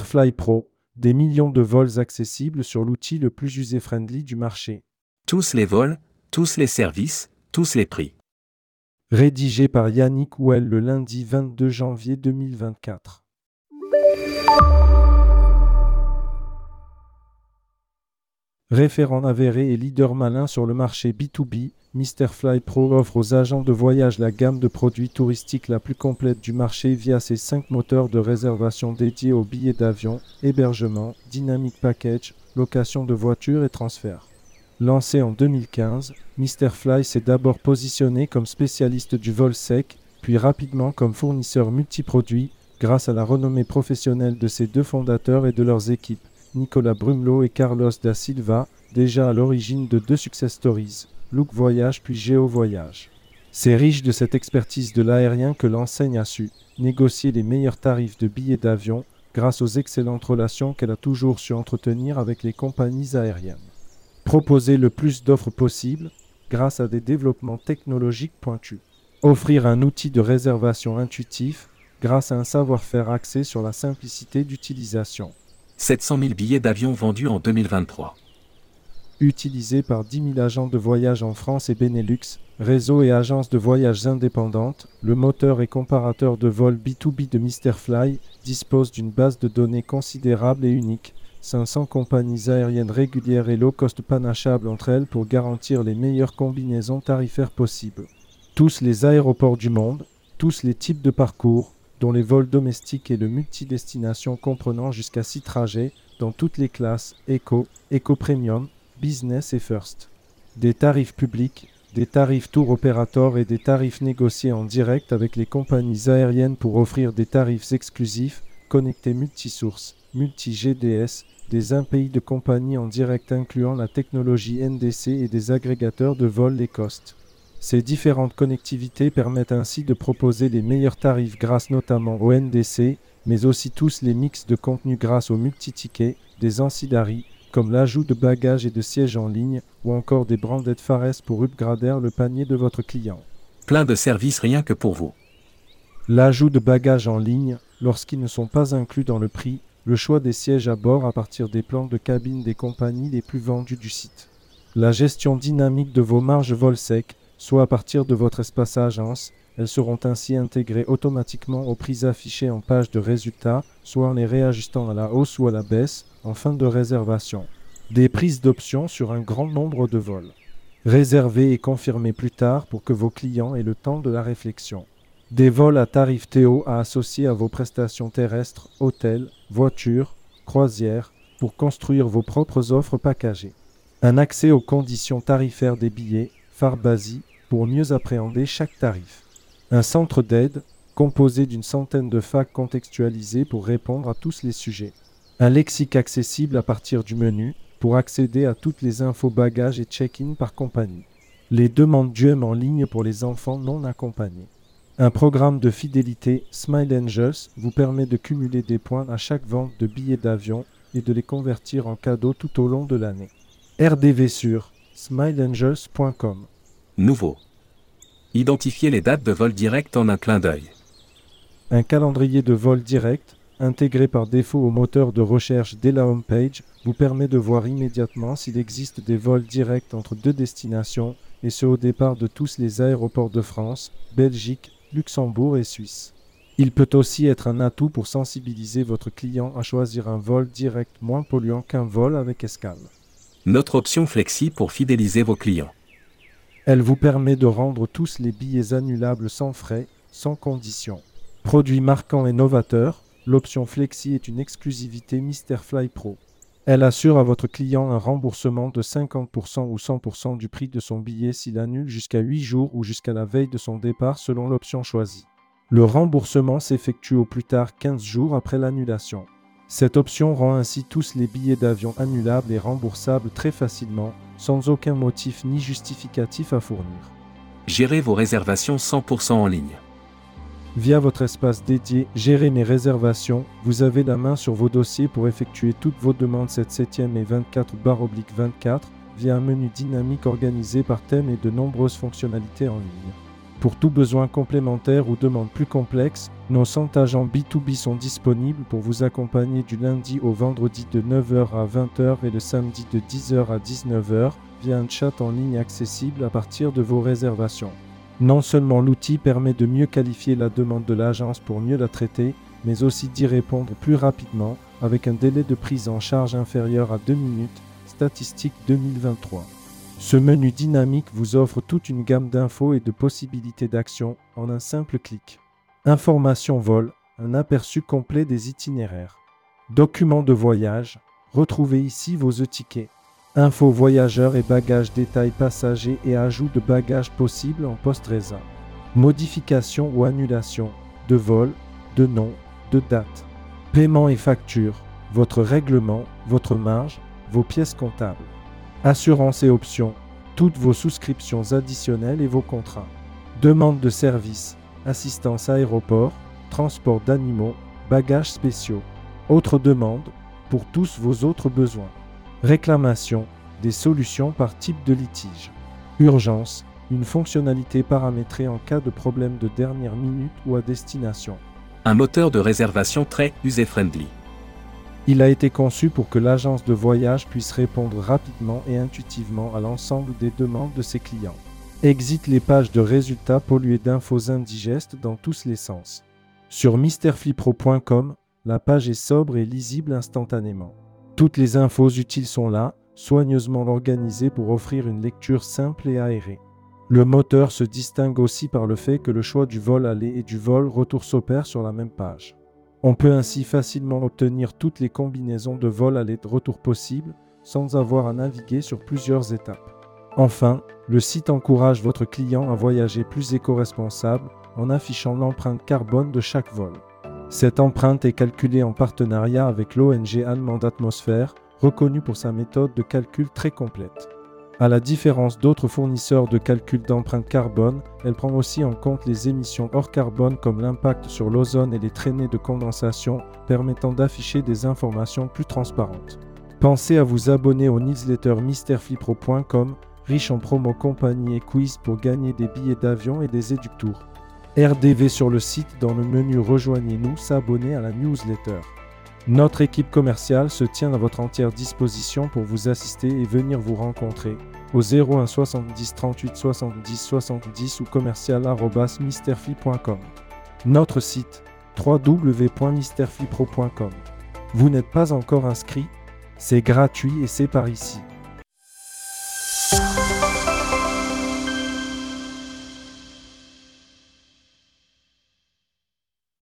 Fly Pro, des millions de vols accessibles sur l'outil le plus user-friendly du marché. Tous les vols, tous les services, tous les prix. Rédigé par Yannick Ouel le lundi 22 janvier 2024. Référent avéré et leader malin sur le marché B2B, Fly Pro offre aux agents de voyage la gamme de produits touristiques la plus complète du marché via ses 5 moteurs de réservation dédiés aux billets d'avion, hébergement, dynamic package, location de voitures et transfert. Lancé en 2015, Fly s'est d'abord positionné comme spécialiste du vol sec, puis rapidement comme fournisseur multiproduits grâce à la renommée professionnelle de ses deux fondateurs et de leurs équipes. Nicolas Brumelot et Carlos da Silva, déjà à l'origine de deux success stories, Look Voyage puis Géo Voyage. C'est riche de cette expertise de l'aérien que l'enseigne a su négocier les meilleurs tarifs de billets d'avion grâce aux excellentes relations qu'elle a toujours su entretenir avec les compagnies aériennes. Proposer le plus d'offres possible grâce à des développements technologiques pointus. Offrir un outil de réservation intuitif grâce à un savoir-faire axé sur la simplicité d'utilisation. 700 000 billets d'avion vendus en 2023. Utilisé par 10 000 agents de voyage en France et Benelux, réseaux et agences de voyage indépendantes, le moteur et comparateur de vol B2B de Fly dispose d'une base de données considérable et unique. 500 compagnies aériennes régulières et low-cost panachables entre elles pour garantir les meilleures combinaisons tarifaires possibles. Tous les aéroports du monde, tous les types de parcours, dont les vols domestiques et le multidestination comprenant jusqu'à 6 trajets dans toutes les classes Eco, Eco Premium, Business et First. Des tarifs publics, des tarifs tour opérateurs et des tarifs négociés en direct avec les compagnies aériennes pour offrir des tarifs exclusifs, connectés multisources, multi-GDS, des impayés de compagnies en direct incluant la technologie NDC et des agrégateurs de vols les cost. Ces différentes connectivités permettent ainsi de proposer les meilleurs tarifs grâce notamment au NDC, mais aussi tous les mix de contenu grâce aux multi-tickets, des ancillaries, comme l'ajout de bagages et de sièges en ligne, ou encore des branded Fares pour upgrader le panier de votre client. Plein de services rien que pour vous. L'ajout de bagages en ligne, lorsqu'ils ne sont pas inclus dans le prix, le choix des sièges à bord à partir des plans de cabine des compagnies les plus vendues du site. La gestion dynamique de vos marges vol sec, soit à partir de votre espace agence, elles seront ainsi intégrées automatiquement aux prix affichés en page de résultats, soit en les réajustant à la hausse ou à la baisse en fin de réservation. Des prises d'options sur un grand nombre de vols. Réservez et confirmez plus tard pour que vos clients aient le temps de la réflexion. Des vols à tarif Théo à associer à vos prestations terrestres, hôtels, voitures, croisières, pour construire vos propres offres packagées. Un accès aux conditions tarifaires des billets, Farbazi, pour mieux appréhender chaque tarif. Un centre d'aide composé d'une centaine de facs contextualisés pour répondre à tous les sujets. Un lexique accessible à partir du menu pour accéder à toutes les infos bagages et check-in par compagnie. Les demandes d'UM en ligne pour les enfants non accompagnés. Un programme de fidélité Smile Angels vous permet de cumuler des points à chaque vente de billets d'avion et de les convertir en cadeaux tout au long de l'année. RDV sur smileangels.com Nouveau. Identifier les dates de vol direct en un clin d'œil. Un calendrier de vol direct, intégré par défaut au moteur de recherche dès la homepage, vous permet de voir immédiatement s'il existe des vols directs entre deux destinations, et ce au départ de tous les aéroports de France, Belgique, Luxembourg et Suisse. Il peut aussi être un atout pour sensibiliser votre client à choisir un vol direct moins polluant qu'un vol avec escale. Notre option Flexi pour fidéliser vos clients. Elle vous permet de rendre tous les billets annulables sans frais, sans condition. Produit marquant et novateur, l'option Flexi est une exclusivité Fly Pro. Elle assure à votre client un remboursement de 50% ou 100% du prix de son billet s'il annule jusqu'à 8 jours ou jusqu'à la veille de son départ selon l'option choisie. Le remboursement s'effectue au plus tard 15 jours après l'annulation. Cette option rend ainsi tous les billets d'avion annulables et remboursables très facilement, sans aucun motif ni justificatif à fournir. Gérez vos réservations 100% en ligne. Via votre espace dédié Gérer mes réservations, vous avez la main sur vos dossiers pour effectuer toutes vos demandes 7 7e et 24 24 via un menu dynamique organisé par thème et de nombreuses fonctionnalités en ligne. Pour tout besoin complémentaire ou demande plus complexe, nos 100 agents B2B sont disponibles pour vous accompagner du lundi au vendredi de 9h à 20h et le samedi de 10h à 19h via un chat en ligne accessible à partir de vos réservations. Non seulement l'outil permet de mieux qualifier la demande de l'agence pour mieux la traiter, mais aussi d'y répondre plus rapidement avec un délai de prise en charge inférieur à 2 minutes, statistique 2023. Ce menu dynamique vous offre toute une gamme d'infos et de possibilités d'action en un simple clic. Information vol, un aperçu complet des itinéraires. Documents de voyage, retrouvez ici vos e-tickets. Infos voyageurs et bagages détails passagers et ajout de bagages possibles en post-reza. Modification ou annulation de vol, de nom, de date. Paiement et facture, votre règlement, votre marge, vos pièces comptables. Assurance et options, toutes vos souscriptions additionnelles et vos contrats. Demande de services, assistance aéroport, transport d'animaux, bagages spéciaux. Autres demandes, pour tous vos autres besoins. Réclamation, des solutions par type de litige. Urgence, une fonctionnalité paramétrée en cas de problème de dernière minute ou à destination. Un moteur de réservation très user-friendly. Il a été conçu pour que l'agence de voyage puisse répondre rapidement et intuitivement à l'ensemble des demandes de ses clients. Exit les pages de résultats polluées d'infos indigestes dans tous les sens. Sur misterflipro.com, la page est sobre et lisible instantanément. Toutes les infos utiles sont là, soigneusement organisées pour offrir une lecture simple et aérée. Le moteur se distingue aussi par le fait que le choix du vol aller et du vol retour s'opère sur la même page. On peut ainsi facilement obtenir toutes les combinaisons de vol aller de retour possibles sans avoir à naviguer sur plusieurs étapes. Enfin, le site encourage votre client à voyager plus éco-responsable en affichant l'empreinte carbone de chaque vol. Cette empreinte est calculée en partenariat avec l'ONG allemande Atmosphère, reconnue pour sa méthode de calcul très complète. À la différence d'autres fournisseurs de calcul d'empreinte carbone, elle prend aussi en compte les émissions hors carbone comme l'impact sur l'ozone et les traînées de condensation, permettant d'afficher des informations plus transparentes. Pensez à vous abonner au newsletter misterflipro.com, riche en promos compagnie et quiz pour gagner des billets d'avion et des éductours. RDV sur le site dans le menu Rejoignez-nous, s'abonner à la newsletter. Notre équipe commerciale se tient à votre entière disposition pour vous assister et venir vous rencontrer au 01 70 38 70 70 ou commercial.misterfly.com. Notre site www.misterflypro.com. Vous n'êtes pas encore inscrit? C'est gratuit et c'est par ici.